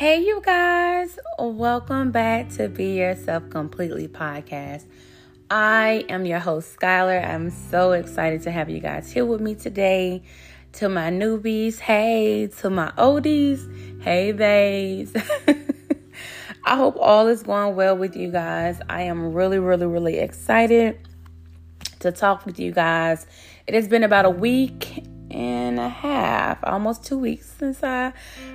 Hey, you guys, welcome back to Be Yourself Completely podcast. I am your host, Skylar. I'm so excited to have you guys here with me today. To my newbies, hey. To my oldies, hey, babes. I hope all is going well with you guys. I am really, really, really excited to talk with you guys. It has been about a week and a half, almost two weeks since I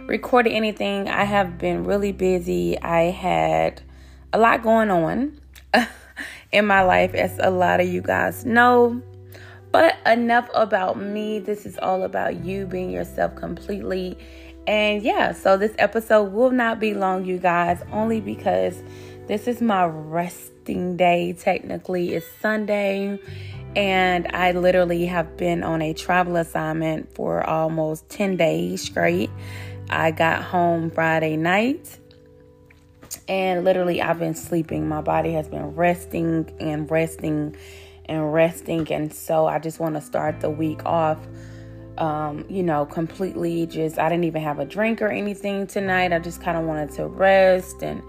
recorded anything. I have been really busy. I had a lot going on in my life, as a lot of you guys know. But enough about me. This is all about you being yourself completely. And yeah, so this episode will not be long, you guys, only because this is my resting day. Technically, it's Sunday and I literally have been on a travel assignment for almost 10 days straight. I got home Friday night and literally I've been sleeping. My body has been resting and resting and resting. And so I just want to start the week off, um, you know, completely just, I didn't even have a drink or anything tonight. I just kind of wanted to rest and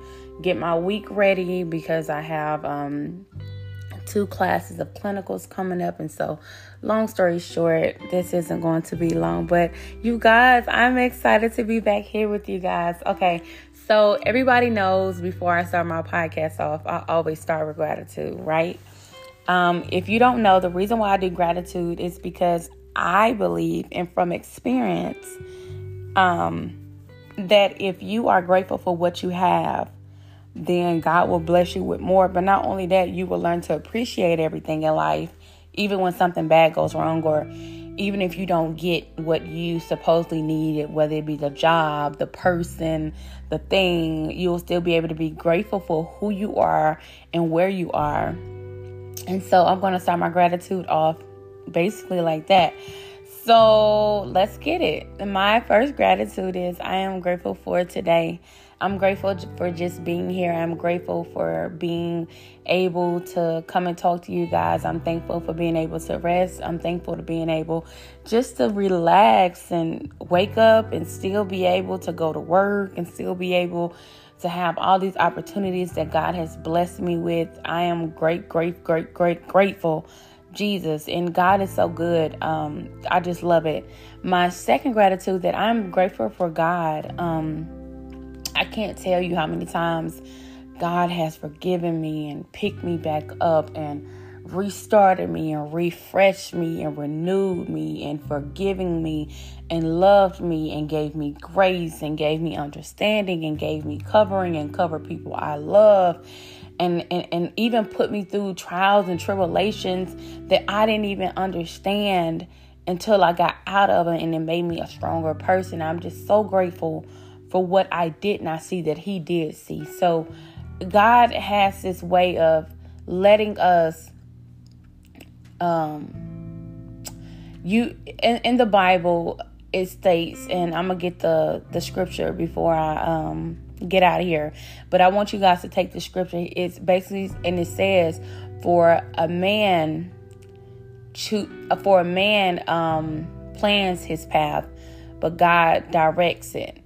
get my week ready because I have, um, two classes of clinicals coming up. And so, long story short, this isn't going to be long. But you guys, I'm excited to be back here with you guys. Okay, so everybody knows before I start my podcast off, I always start with gratitude, right? Um, if you don't know, the reason why I do gratitude is because I believe, and from experience, um, that if you are grateful for what you have, then God will bless you with more. But not only that, you will learn to appreciate everything in life, even when something bad goes wrong, or even if you don't get what you supposedly needed, whether it be the job, the person, the thing, you'll still be able to be grateful for who you are and where you are. And so I'm going to start my gratitude off basically like that. So let's get it. My first gratitude is I am grateful for today. I'm grateful for just being here. I'm grateful for being able to come and talk to you guys. I'm thankful for being able to rest. I'm thankful to being able just to relax and wake up and still be able to go to work and still be able to have all these opportunities that God has blessed me with. I am great, great, great, great, grateful. Jesus and God is so good. Um, I just love it. My second gratitude that I'm grateful for God. Um, I can't tell you how many times God has forgiven me and picked me back up and restarted me and refreshed me and renewed me and forgiving me and loved me and gave me grace and gave me understanding and gave me covering and cover people I love and, and, and even put me through trials and tribulations that I didn't even understand until I got out of it and it made me a stronger person. I'm just so grateful for what I did not see that He did see. So, God has this way of letting us, um, you in, in the Bible it states, and I'm gonna get the the scripture before I um get out of here. But I want you guys to take the scripture. It's basically and it says, for a man to for a man um plans his path, but God directs it.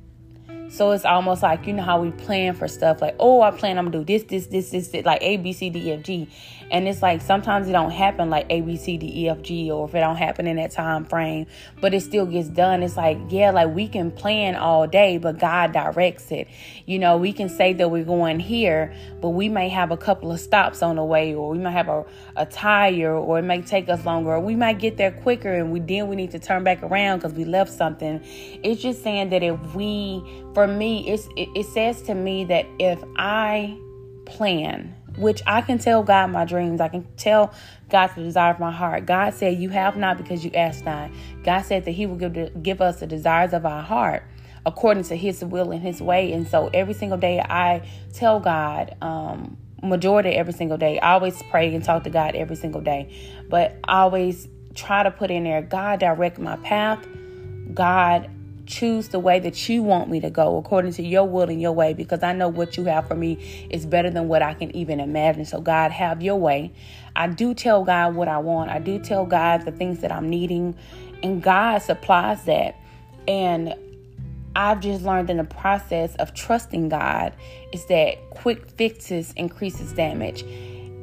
So it's almost like you know how we plan for stuff like, oh, I plan I'm gonna do this, this, this, this, this like A, B, C, D, F, G. And it's like sometimes it don't happen like A, B, C, D, E, F, G, or if it don't happen in that time frame, but it still gets done. It's like, yeah, like we can plan all day, but God directs it. You know, we can say that we're going here, but we may have a couple of stops on the way, or we might have a, a tire, or it may take us longer, or we might get there quicker and we then we need to turn back around because we left something. It's just saying that if we for me, it's, it, it says to me that if I plan, which I can tell God my dreams, I can tell God the desire of my heart. God said, You have not because you ask not. God said that He will give, give us the desires of our heart according to His will and His way. And so every single day I tell God, um, majority every single day, I always pray and talk to God every single day, but I always try to put in there, God direct my path. God choose the way that you want me to go according to your will and your way because I know what you have for me is better than what I can even imagine. So, God, have your way. I do tell God what I want, I do tell God the things that I'm needing, and God supplies that. And I've just learned in the process of trusting God is that quick fixes increases damage.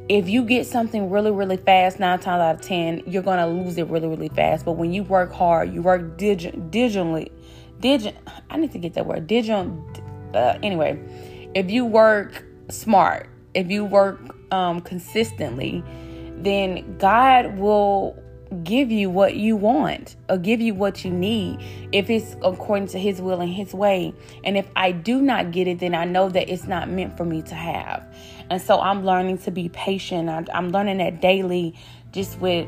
If you get something really, really fast, nine times out of ten, you're gonna lose it really, really fast. But when you work hard, you work digi- digitally, digit. I need to get that word. Digital. Uh, anyway, if you work smart, if you work um, consistently, then God will give you what you want or give you what you need if it's according to his will and his way and if i do not get it then i know that it's not meant for me to have and so i'm learning to be patient i'm learning that daily just with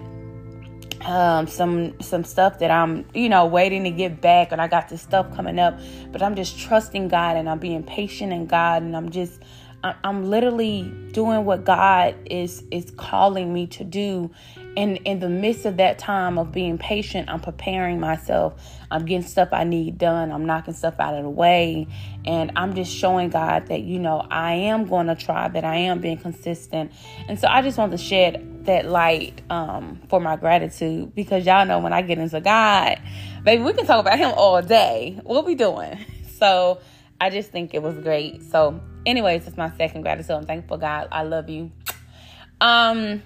um, some some stuff that I'm you know waiting to get back and I got this stuff coming up but I'm just trusting God and I'm being patient in God and I'm just I'm literally doing what God is is calling me to do. And in the midst of that time of being patient, I'm preparing myself. I'm getting stuff I need done. I'm knocking stuff out of the way. And I'm just showing God that, you know, I am going to try, that I am being consistent. And so I just want to shed that light um, for my gratitude because y'all know when I get into God, baby, we can talk about Him all day. What we doing? So I just think it was great. So anyways, it's my second gratitude. I'm thankful God. I love you. Um,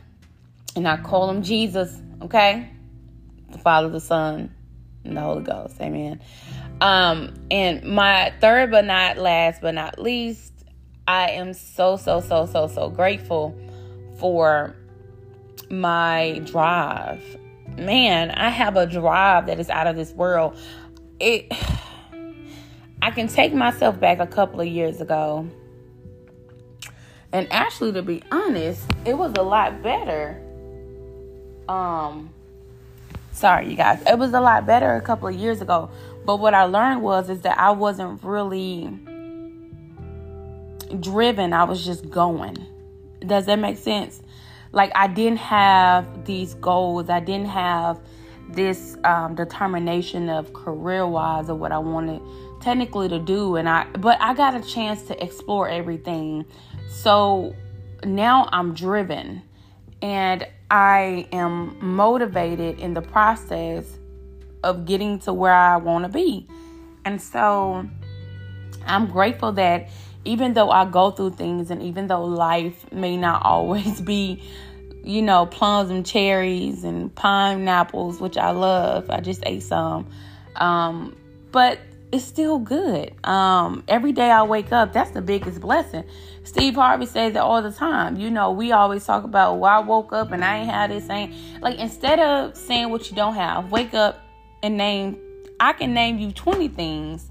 and I call him Jesus, okay? The Father, the Son, and the Holy Ghost. Amen. Um, and my third but not last but not least, I am so, so, so, so, so grateful for my drive. Man, I have a drive that is out of this world. It I can take myself back a couple of years ago and actually, to be honest, it was a lot better. Um, sorry, you guys. It was a lot better a couple of years ago. But what I learned was is that I wasn't really driven. I was just going. Does that make sense? Like I didn't have these goals. I didn't have this um, determination of career wise of what I wanted technically to do and I but I got a chance to explore everything so now I'm driven and I am motivated in the process of getting to where I want to be. And so I'm grateful that even though I go through things and even though life may not always be, you know, plums and cherries and pineapples, which I love, I just ate some. Um, but it's still good. Um, every day I wake up, that's the biggest blessing. Steve Harvey says it all the time. You know, we always talk about, well, I woke up and I ain't had this, ain't like instead of saying what you don't have, wake up and name. I can name you 20 things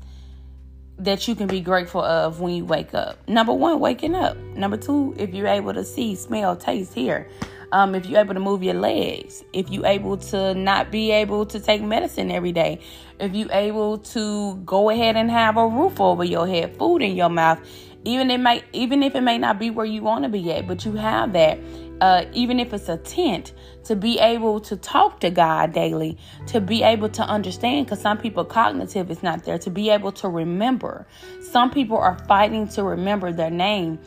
that you can be grateful of when you wake up. Number one, waking up. Number two, if you're able to see, smell, taste, hear um, if you're able to move your legs, if you're able to not be able to take medicine every day, if you're able to go ahead and have a roof over your head, food in your mouth, even it might even if it may not be where you want to be at, but you have that. Uh, even if it's a tent, to be able to talk to God daily, to be able to understand, because some people cognitive is not there, to be able to remember. Some people are fighting to remember their name.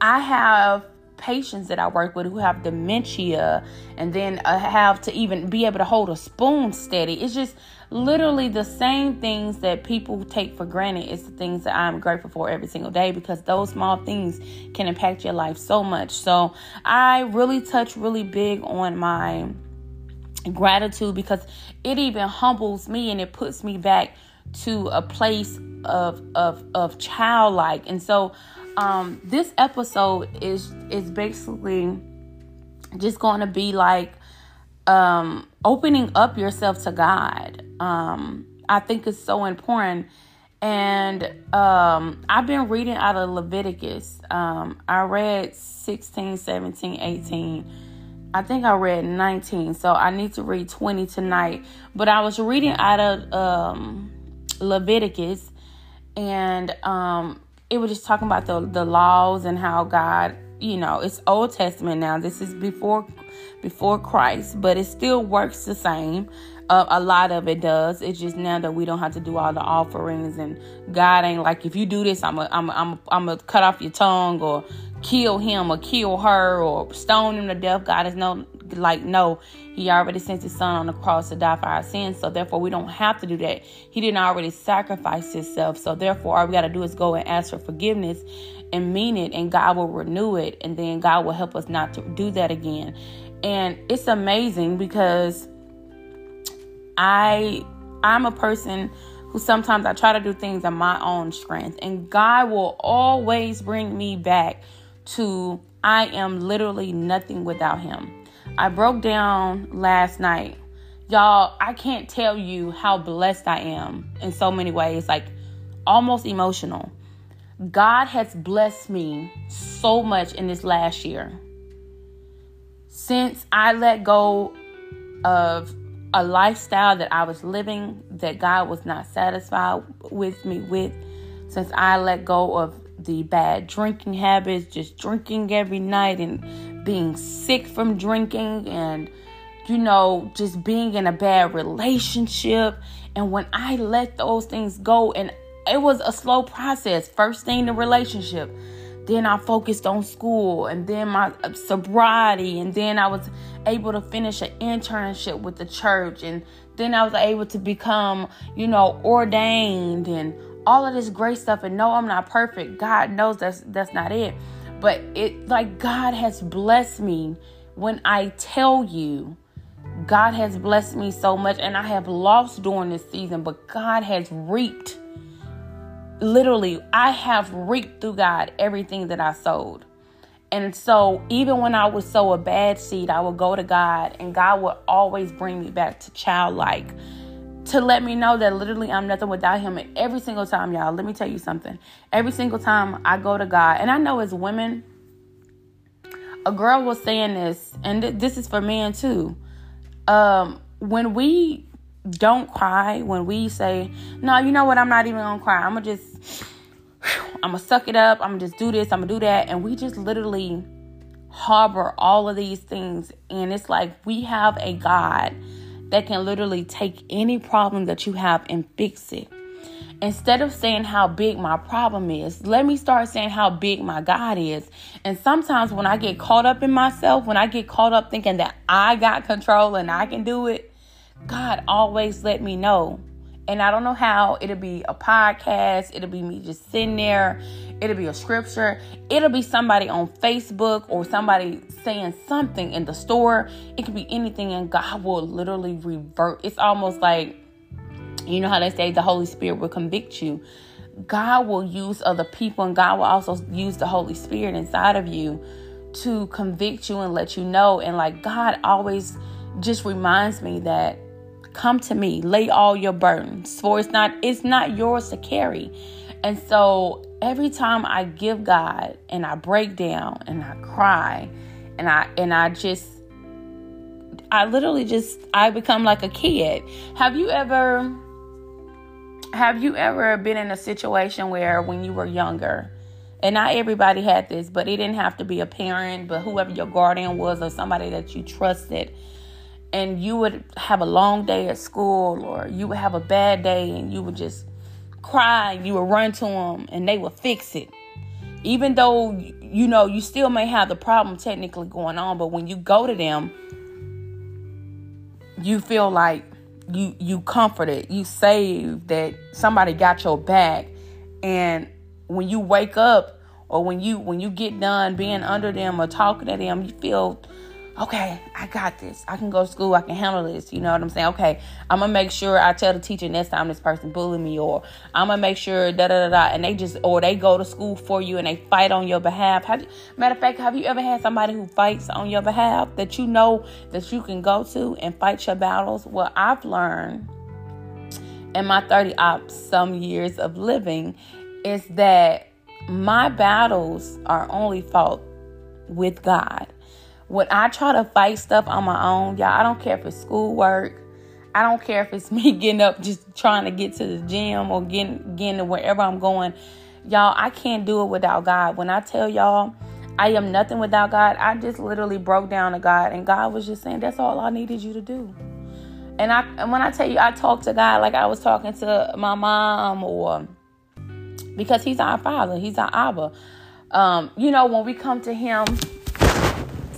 I have patients that I work with who have dementia and then uh, have to even be able to hold a spoon steady. It's just literally the same things that people take for granted is the things that I'm grateful for every single day because those small things can impact your life so much. So I really touch really big on my gratitude because it even humbles me and it puts me back to a place of of of childlike and so um, this episode is is basically just going to be like um, opening up yourself to God. Um, I think it's so important. And um, I've been reading out of Leviticus. Um, I read 16, 17, 18. I think I read 19. So I need to read 20 tonight. But I was reading out of um, Leviticus. And um, it was just talking about the the laws and how God, you know, it's Old Testament now. This is before before Christ, but it still works the same. Uh, a lot of it does. It's just now that we don't have to do all the offerings, and God ain't like, if you do this, I'm a, I'm a, I'm a, I'm gonna cut off your tongue or kill him or kill her or stone him to death. God is no like, no, he already sent his son on the cross to die for our sins. So therefore, we don't have to do that. He didn't already sacrifice himself. So therefore, all we got to do is go and ask for forgiveness and mean it, and God will renew it, and then God will help us not to do that again. And it's amazing because I I'm a person who sometimes I try to do things on my own strength, and God will always bring me back to I am literally nothing without Him. I broke down last night. Y'all, I can't tell you how blessed I am in so many ways, like almost emotional. God has blessed me so much in this last year. Since I let go of a lifestyle that I was living that God was not satisfied with me with, since I let go of the bad drinking habits, just drinking every night and being sick from drinking and you know, just being in a bad relationship. And when I let those things go, and it was a slow process. First thing, the relationship. Then I focused on school and then my sobriety. And then I was able to finish an internship with the church. And then I was able to become, you know, ordained and all of this great stuff and no i'm not perfect. God knows that's that's not it. But it like god has blessed me. When i tell you god has blessed me so much and i have lost during this season but god has reaped. Literally i have reaped through god everything that i sowed. And so even when i would sow a bad seed i would go to god and god would always bring me back to childlike to let me know that literally I'm nothing without him. And every single time, y'all, let me tell you something. Every single time I go to God, and I know as women, a girl was saying this, and th- this is for men too. Um, when we don't cry, when we say, no, you know what, I'm not even gonna cry. I'm gonna just, I'm gonna suck it up. I'm gonna just do this. I'm gonna do that. And we just literally harbor all of these things. And it's like we have a God that can literally take any problem that you have and fix it. Instead of saying how big my problem is, let me start saying how big my God is. And sometimes when I get caught up in myself, when I get caught up thinking that I got control and I can do it, God always let me know. And I don't know how it'll be a podcast, it'll be me just sitting there It'll be a scripture. It'll be somebody on Facebook or somebody saying something in the store. It could be anything, and God will literally revert. It's almost like, you know how they say the Holy Spirit will convict you. God will use other people, and God will also use the Holy Spirit inside of you to convict you and let you know. And like God always just reminds me that come to me, lay all your burdens, for it's not it's not yours to carry. And so every time I give God and I break down and I cry and I and I just I literally just I become like a kid. Have you ever have you ever been in a situation where when you were younger and not everybody had this, but it didn't have to be a parent, but whoever your guardian was or somebody that you trusted and you would have a long day at school or you would have a bad day and you would just cry, you would run to them and they would fix it. Even though, you know, you still may have the problem technically going on, but when you go to them, you feel like you you comforted, you saved that somebody got your back. And when you wake up or when you when you get done being under them or talking to them, you feel okay, I got this. I can go to school. I can handle this. You know what I'm saying? Okay, I'm gonna make sure I tell the teacher next time this person bully me, or I'm gonna make sure da da da da. And they just or they go to school for you and they fight on your behalf. Have you, matter of fact, have you ever had somebody who fights on your behalf that you know that you can go to and fight your battles? Well, I've learned in my 30 ops some years of living is that my battles are only fought with God when I try to fight stuff on my own, y'all, I don't care if it's schoolwork. I don't care if it's me getting up just trying to get to the gym or getting getting to wherever I'm going. Y'all, I can't do it without God. When I tell y'all I am nothing without God, I just literally broke down to God and God was just saying, That's all I needed you to do. And I and when I tell you I talk to God like I was talking to my mom or because he's our father, he's our Abba. Um, you know, when we come to him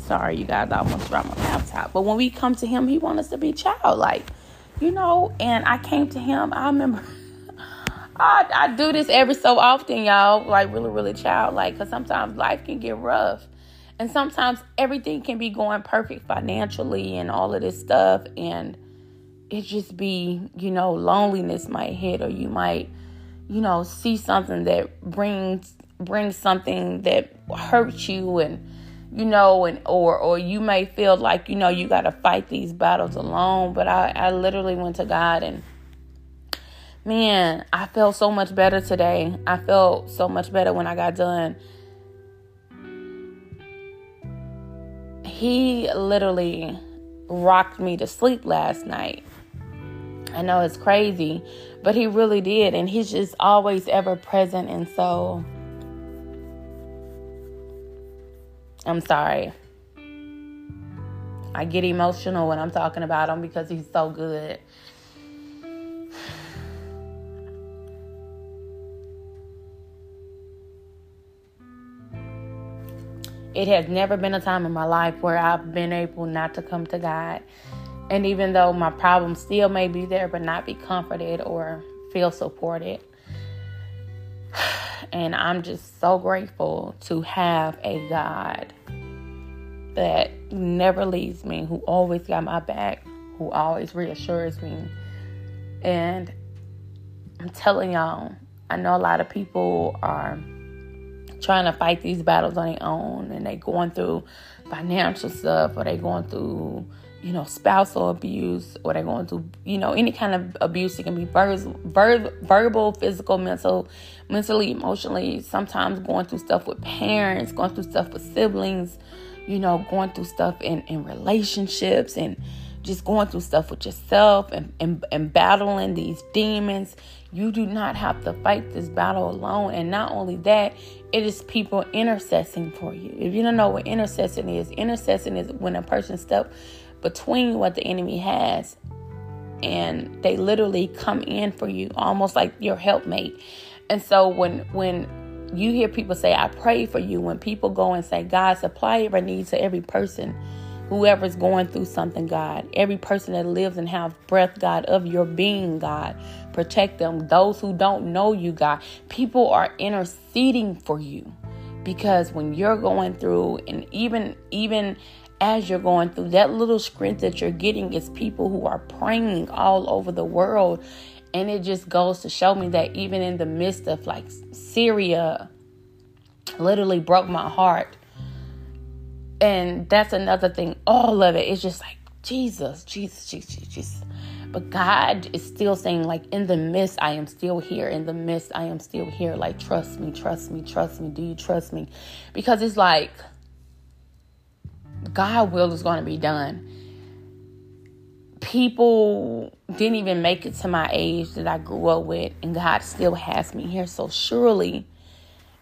Sorry, you guys, I almost dropped my laptop. But when we come to Him, He wants us to be childlike, you know. And I came to Him. I remember. I, I do this every so often, y'all. Like really, really childlike, because sometimes life can get rough, and sometimes everything can be going perfect financially and all of this stuff, and it just be, you know, loneliness might hit, or you might, you know, see something that brings brings something that hurts you, and you know, and or or you may feel like you know you got to fight these battles alone. But I I literally went to God and man, I felt so much better today. I felt so much better when I got done. He literally rocked me to sleep last night. I know it's crazy, but he really did. And he's just always ever present. And so I'm sorry. I get emotional when I'm talking about him because he's so good. It has never been a time in my life where I've been able not to come to God. And even though my problems still may be there, but not be comforted or feel supported. And I'm just so grateful to have a God that never leaves me, who always got my back, who always reassures me. And I'm telling y'all, I know a lot of people are trying to fight these battles on their own and they going through financial stuff or they going through you know spousal abuse or they're going through you know any kind of abuse it can be ver- ver- verbal physical mental mentally emotionally sometimes going through stuff with parents going through stuff with siblings you know going through stuff in, in relationships and just going through stuff with yourself and, and, and battling these demons you do not have to fight this battle alone. And not only that, it is people intercessing for you. If you don't know what intercessing is, intercessing is when a person steps between what the enemy has and they literally come in for you almost like your helpmate. And so when when you hear people say, I pray for you, when people go and say, God, supply every need to every person, whoever's going through something, God, every person that lives and have breath, God, of your being, God, protect them. Those who don't know you, God, people are interceding for you because when you're going through and even even as you're going through that little script that you're getting is people who are praying all over the world and it just goes to show me that even in the midst of like Syria literally broke my heart and that's another thing all of it is just like Jesus Jesus Jesus Jesus but God is still saying, like, in the midst, I am still here. In the midst, I am still here. Like, trust me, trust me, trust me. Do you trust me? Because it's like, God will is going to be done. People didn't even make it to my age that I grew up with, and God still has me here. So surely,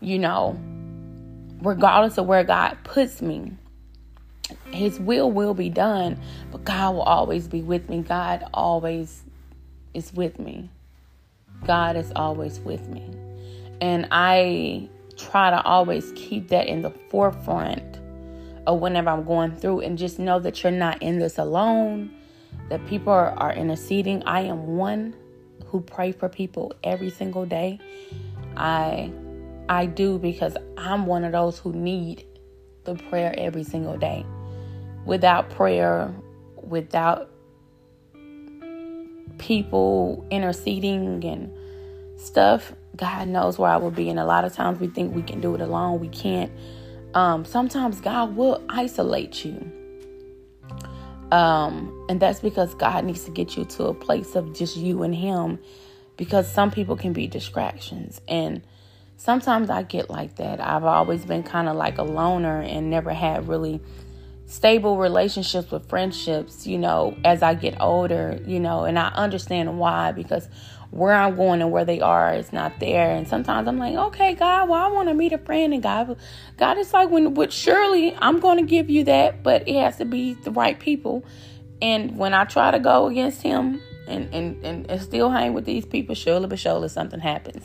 you know, regardless of where God puts me, his will will be done, but God will always be with me. God always is with me. God is always with me. And I try to always keep that in the forefront of whenever I'm going through and just know that you're not in this alone, that people are, are interceding. I am one who pray for people every single day. I I do because I'm one of those who need the prayer every single day without prayer, without people interceding and stuff, God knows where I will be. And a lot of times we think we can do it alone. We can't. Um, sometimes God will isolate you. Um, and that's because God needs to get you to a place of just you and Him because some people can be distractions. And sometimes I get like that. I've always been kind of like a loner and never had really stable relationships with friendships, you know, as I get older, you know, and I understand why because where I'm going and where they are is not there. And sometimes I'm like, okay, God, well, I want to meet a friend. And God, God is like, when, with surely I'm going to give you that, but it has to be the right people. And when I try to go against him and, and, and, and still hang with these people, surely but surely something happens.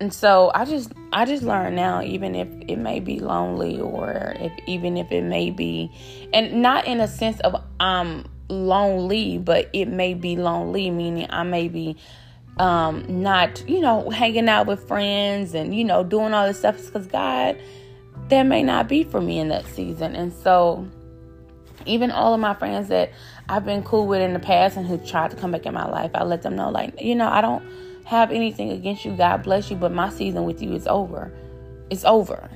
and so I just I just learned now even if it may be lonely or if even if it may be and not in a sense of um lonely but it may be lonely meaning I may be um not you know hanging out with friends and you know doing all this stuff because God that may not be for me in that season and so even all of my friends that I've been cool with in the past and who tried to come back in my life I let them know like you know I don't have anything against you. God bless you, but my season with you is over. It's over.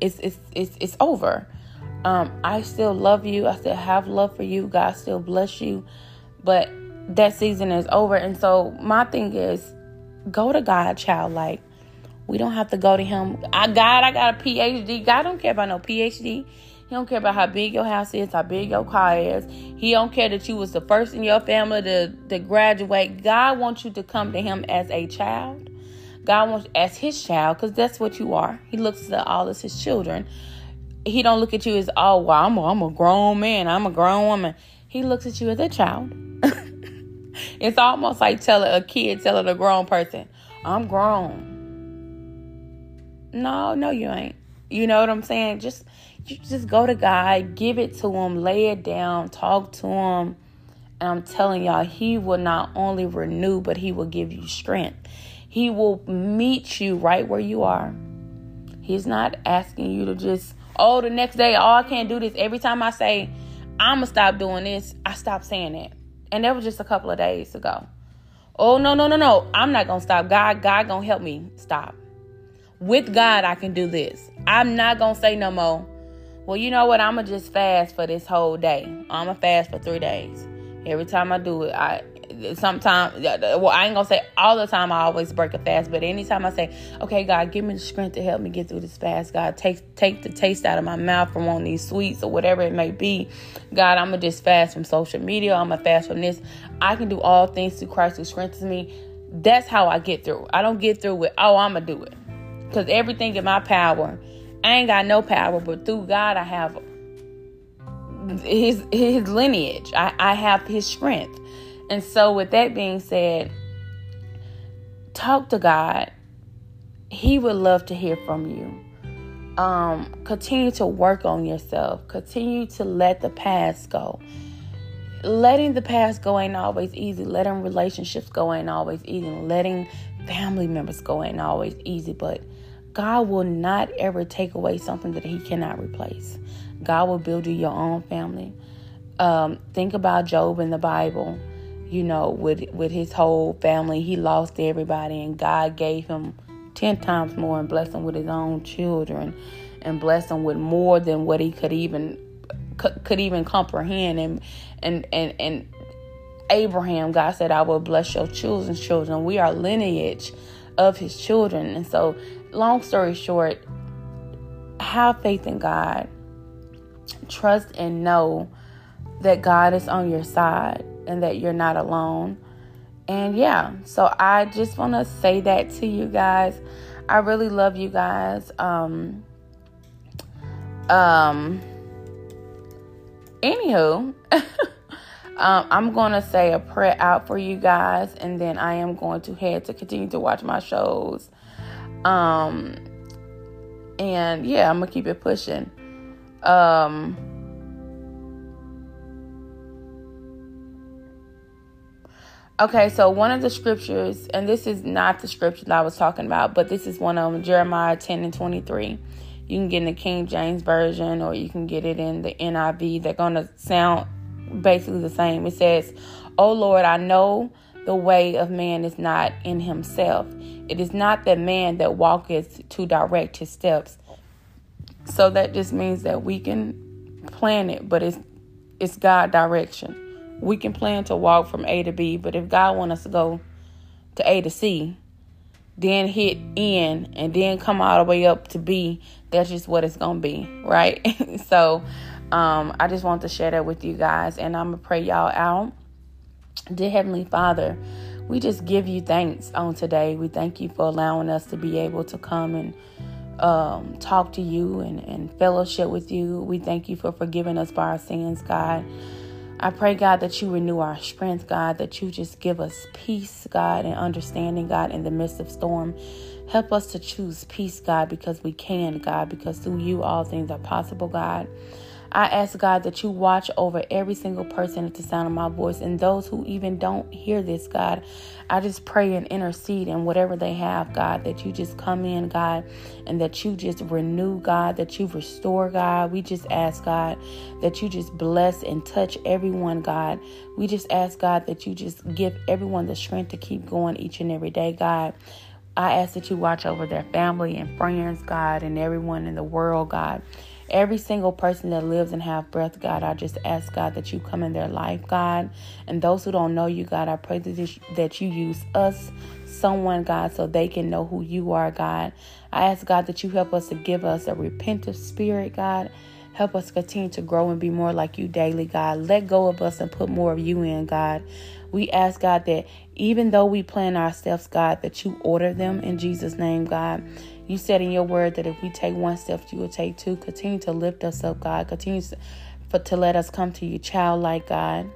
It's it's it's it's over. Um, I still love you. I still have love for you. God still bless you, but that season is over. And so my thing is, go to God, child. Like we don't have to go to Him. I God, I got a PhD. God don't care about no PhD. He don't care about how big your house is, how big your car is. He don't care that you was the first in your family to, to graduate. God wants you to come to him as a child. God wants as his child, because that's what you are. He looks at all as his children. He don't look at you as, oh, well, I'm a, I'm a grown man. I'm a grown woman. He looks at you as a child. it's almost like telling a kid telling a grown person, I'm grown. No, no, you ain't. You know what I'm saying? Just you just go to God, give it to Him, lay it down, talk to Him. And I'm telling y'all, He will not only renew, but He will give you strength. He will meet you right where you are. He's not asking you to just, oh, the next day, oh, I can't do this. Every time I say, I'm going to stop doing this, I stop saying it. And that was just a couple of days ago. Oh, no, no, no, no. I'm not to stop. God, God to help me stop. With God, I can do this. I'm not to say no more well, you know what? I'm gonna just fast for this whole day. I'm gonna fast for three days. Every time I do it, I sometimes well, I ain't gonna say all the time. I always break a fast, but anytime I say, "Okay, God, give me the strength to help me get through this fast," God, take take the taste out of my mouth from wanting these sweets or whatever it may be. God, I'm gonna just fast from social media. I'm gonna fast from this. I can do all things through Christ who strengthens me. That's how I get through. I don't get through with, "Oh, I'm gonna do it," because everything in my power I ain't got no power, but through God I have his his lineage. I, I have his strength. And so with that being said, talk to God. He would love to hear from you. Um, continue to work on yourself. Continue to let the past go. Letting the past go ain't always easy. Letting relationships go ain't always easy. Letting family members go ain't always easy. But God will not ever take away something that He cannot replace. God will build you your own family. Um, think about Job in the Bible. You know, with with his whole family, he lost everybody, and God gave him ten times more and blessed him with his own children, and blessed him with more than what he could even could, even comprehend. And and and and Abraham, God said, "I will bless your children's children." We are lineage of His children, and so long story short, have faith in God. Trust and know that God is on your side and that you're not alone. And yeah, so I just want to say that to you guys. I really love you guys. Um um anywho, um, I'm going to say a prayer out for you guys, and then I am going to head to continue to watch my shows. Um, and yeah, I'm gonna keep it pushing. Um, okay, so one of the scriptures, and this is not the scripture that I was talking about, but this is one of them, Jeremiah 10 and 23. You can get in the King James Version or you can get it in the NIV. They're going to sound basically the same. It says, Oh Lord, I know the way of man is not in himself. It is not that man that walketh to direct his steps. So that just means that we can plan it, but it's it's God direction. We can plan to walk from A to B, but if God wants us to go to A to C, then hit N and then come all the way up to B, that's just what it's gonna be, right? so um, I just want to share that with you guys, and I'm gonna pray y'all out. Dear Heavenly Father, we just give you thanks on today. We thank you for allowing us to be able to come and um, talk to you and, and fellowship with you. We thank you for forgiving us for our sins, God. I pray, God, that you renew our strength, God, that you just give us peace, God, and understanding, God, in the midst of storm. Help us to choose peace, God, because we can, God, because through you all things are possible, God. I ask God that you watch over every single person at the sound of my voice and those who even don't hear this, God. I just pray and intercede in whatever they have, God, that you just come in, God, and that you just renew, God, that you restore, God. We just ask, God, that you just bless and touch everyone, God. We just ask, God, that you just give everyone the strength to keep going each and every day, God. I ask that you watch over their family and friends, God, and everyone in the world, God. Every single person that lives and have breath, God, I just ask, God, that you come in their life, God. And those who don't know you, God, I pray that, that you use us, someone, God, so they can know who you are, God. I ask, God, that you help us to give us a repentant spirit, God. Help us continue to grow and be more like you daily, God. Let go of us and put more of you in, God. We ask, God, that even though we plan our steps, God, that you order them in Jesus' name, God. You said in your word that if we take one step, you will take two. Continue to lift us up, God. Continue to, let us come to you, childlike God.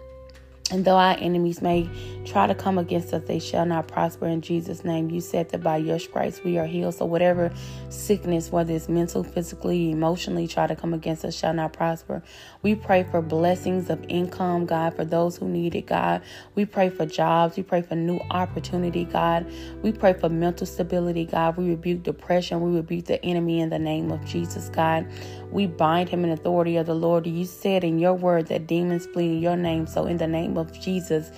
And though our enemies may try to come against us, they shall not prosper in Jesus' name. You said that by your stripes we are healed. So whatever sickness, whether it's mental, physically, emotionally, try to come against us, shall not prosper. We pray for blessings of income, God, for those who need it, God. We pray for jobs. We pray for new opportunity, God. We pray for mental stability, God. We rebuke depression. We rebuke the enemy in the name of Jesus, God. We bind him in authority of the Lord. You said in your word that demons flee in your name. So in the name of Jesus,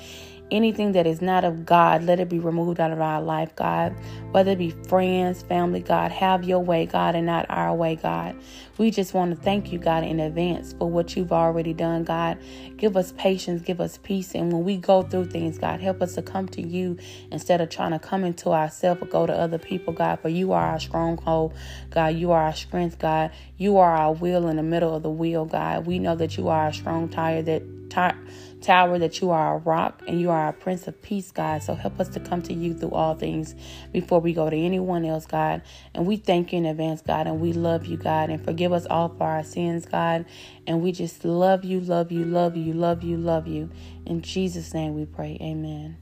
anything that is not of God, let it be removed out of our life, God. Whether it be friends, family, God, have your way, God, and not our way, God. We just want to thank you, God, in advance for what you've already done, God. Give us patience, give us peace. And when we go through things, God, help us to come to you instead of trying to come into ourselves or go to other people, God. For you are our stronghold, God. You are our strength, God. You are our wheel in the middle of the wheel, God. We know that you are a strong tire that tire tower, that you are a rock and you are a prince of peace, God. So help us to come to you through all things before we go to anyone else, God. And we thank you in advance, God, and we love you, God, and forgive us all for our sins, God. And we just love you, love you, love you, love you, love you. In Jesus' name we pray. Amen.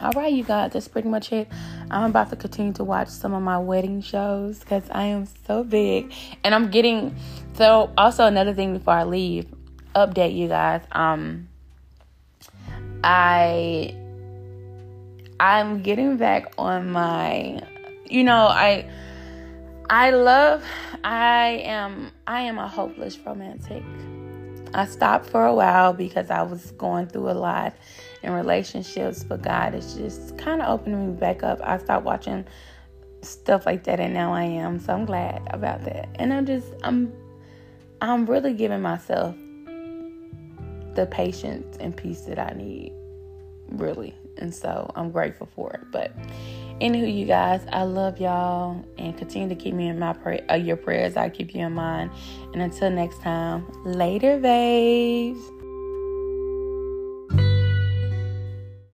All right, you guys, that's pretty much it. I'm about to continue to watch some of my wedding shows because I am so big. And I'm getting, so also another thing before I leave, update you guys. Um, I I'm getting back on my you know, I I love I am I am a hopeless romantic. I stopped for a while because I was going through a lot in relationships, but God is just kind of opening me back up. I stopped watching stuff like that and now I am. So I'm glad about that. And I'm just I'm I'm really giving myself the patience and peace that I need, really. And so I'm grateful for it. But anywho, you guys, I love y'all and continue to keep me in my pray- uh, your prayers. I keep you in mind. And until next time, later, babes.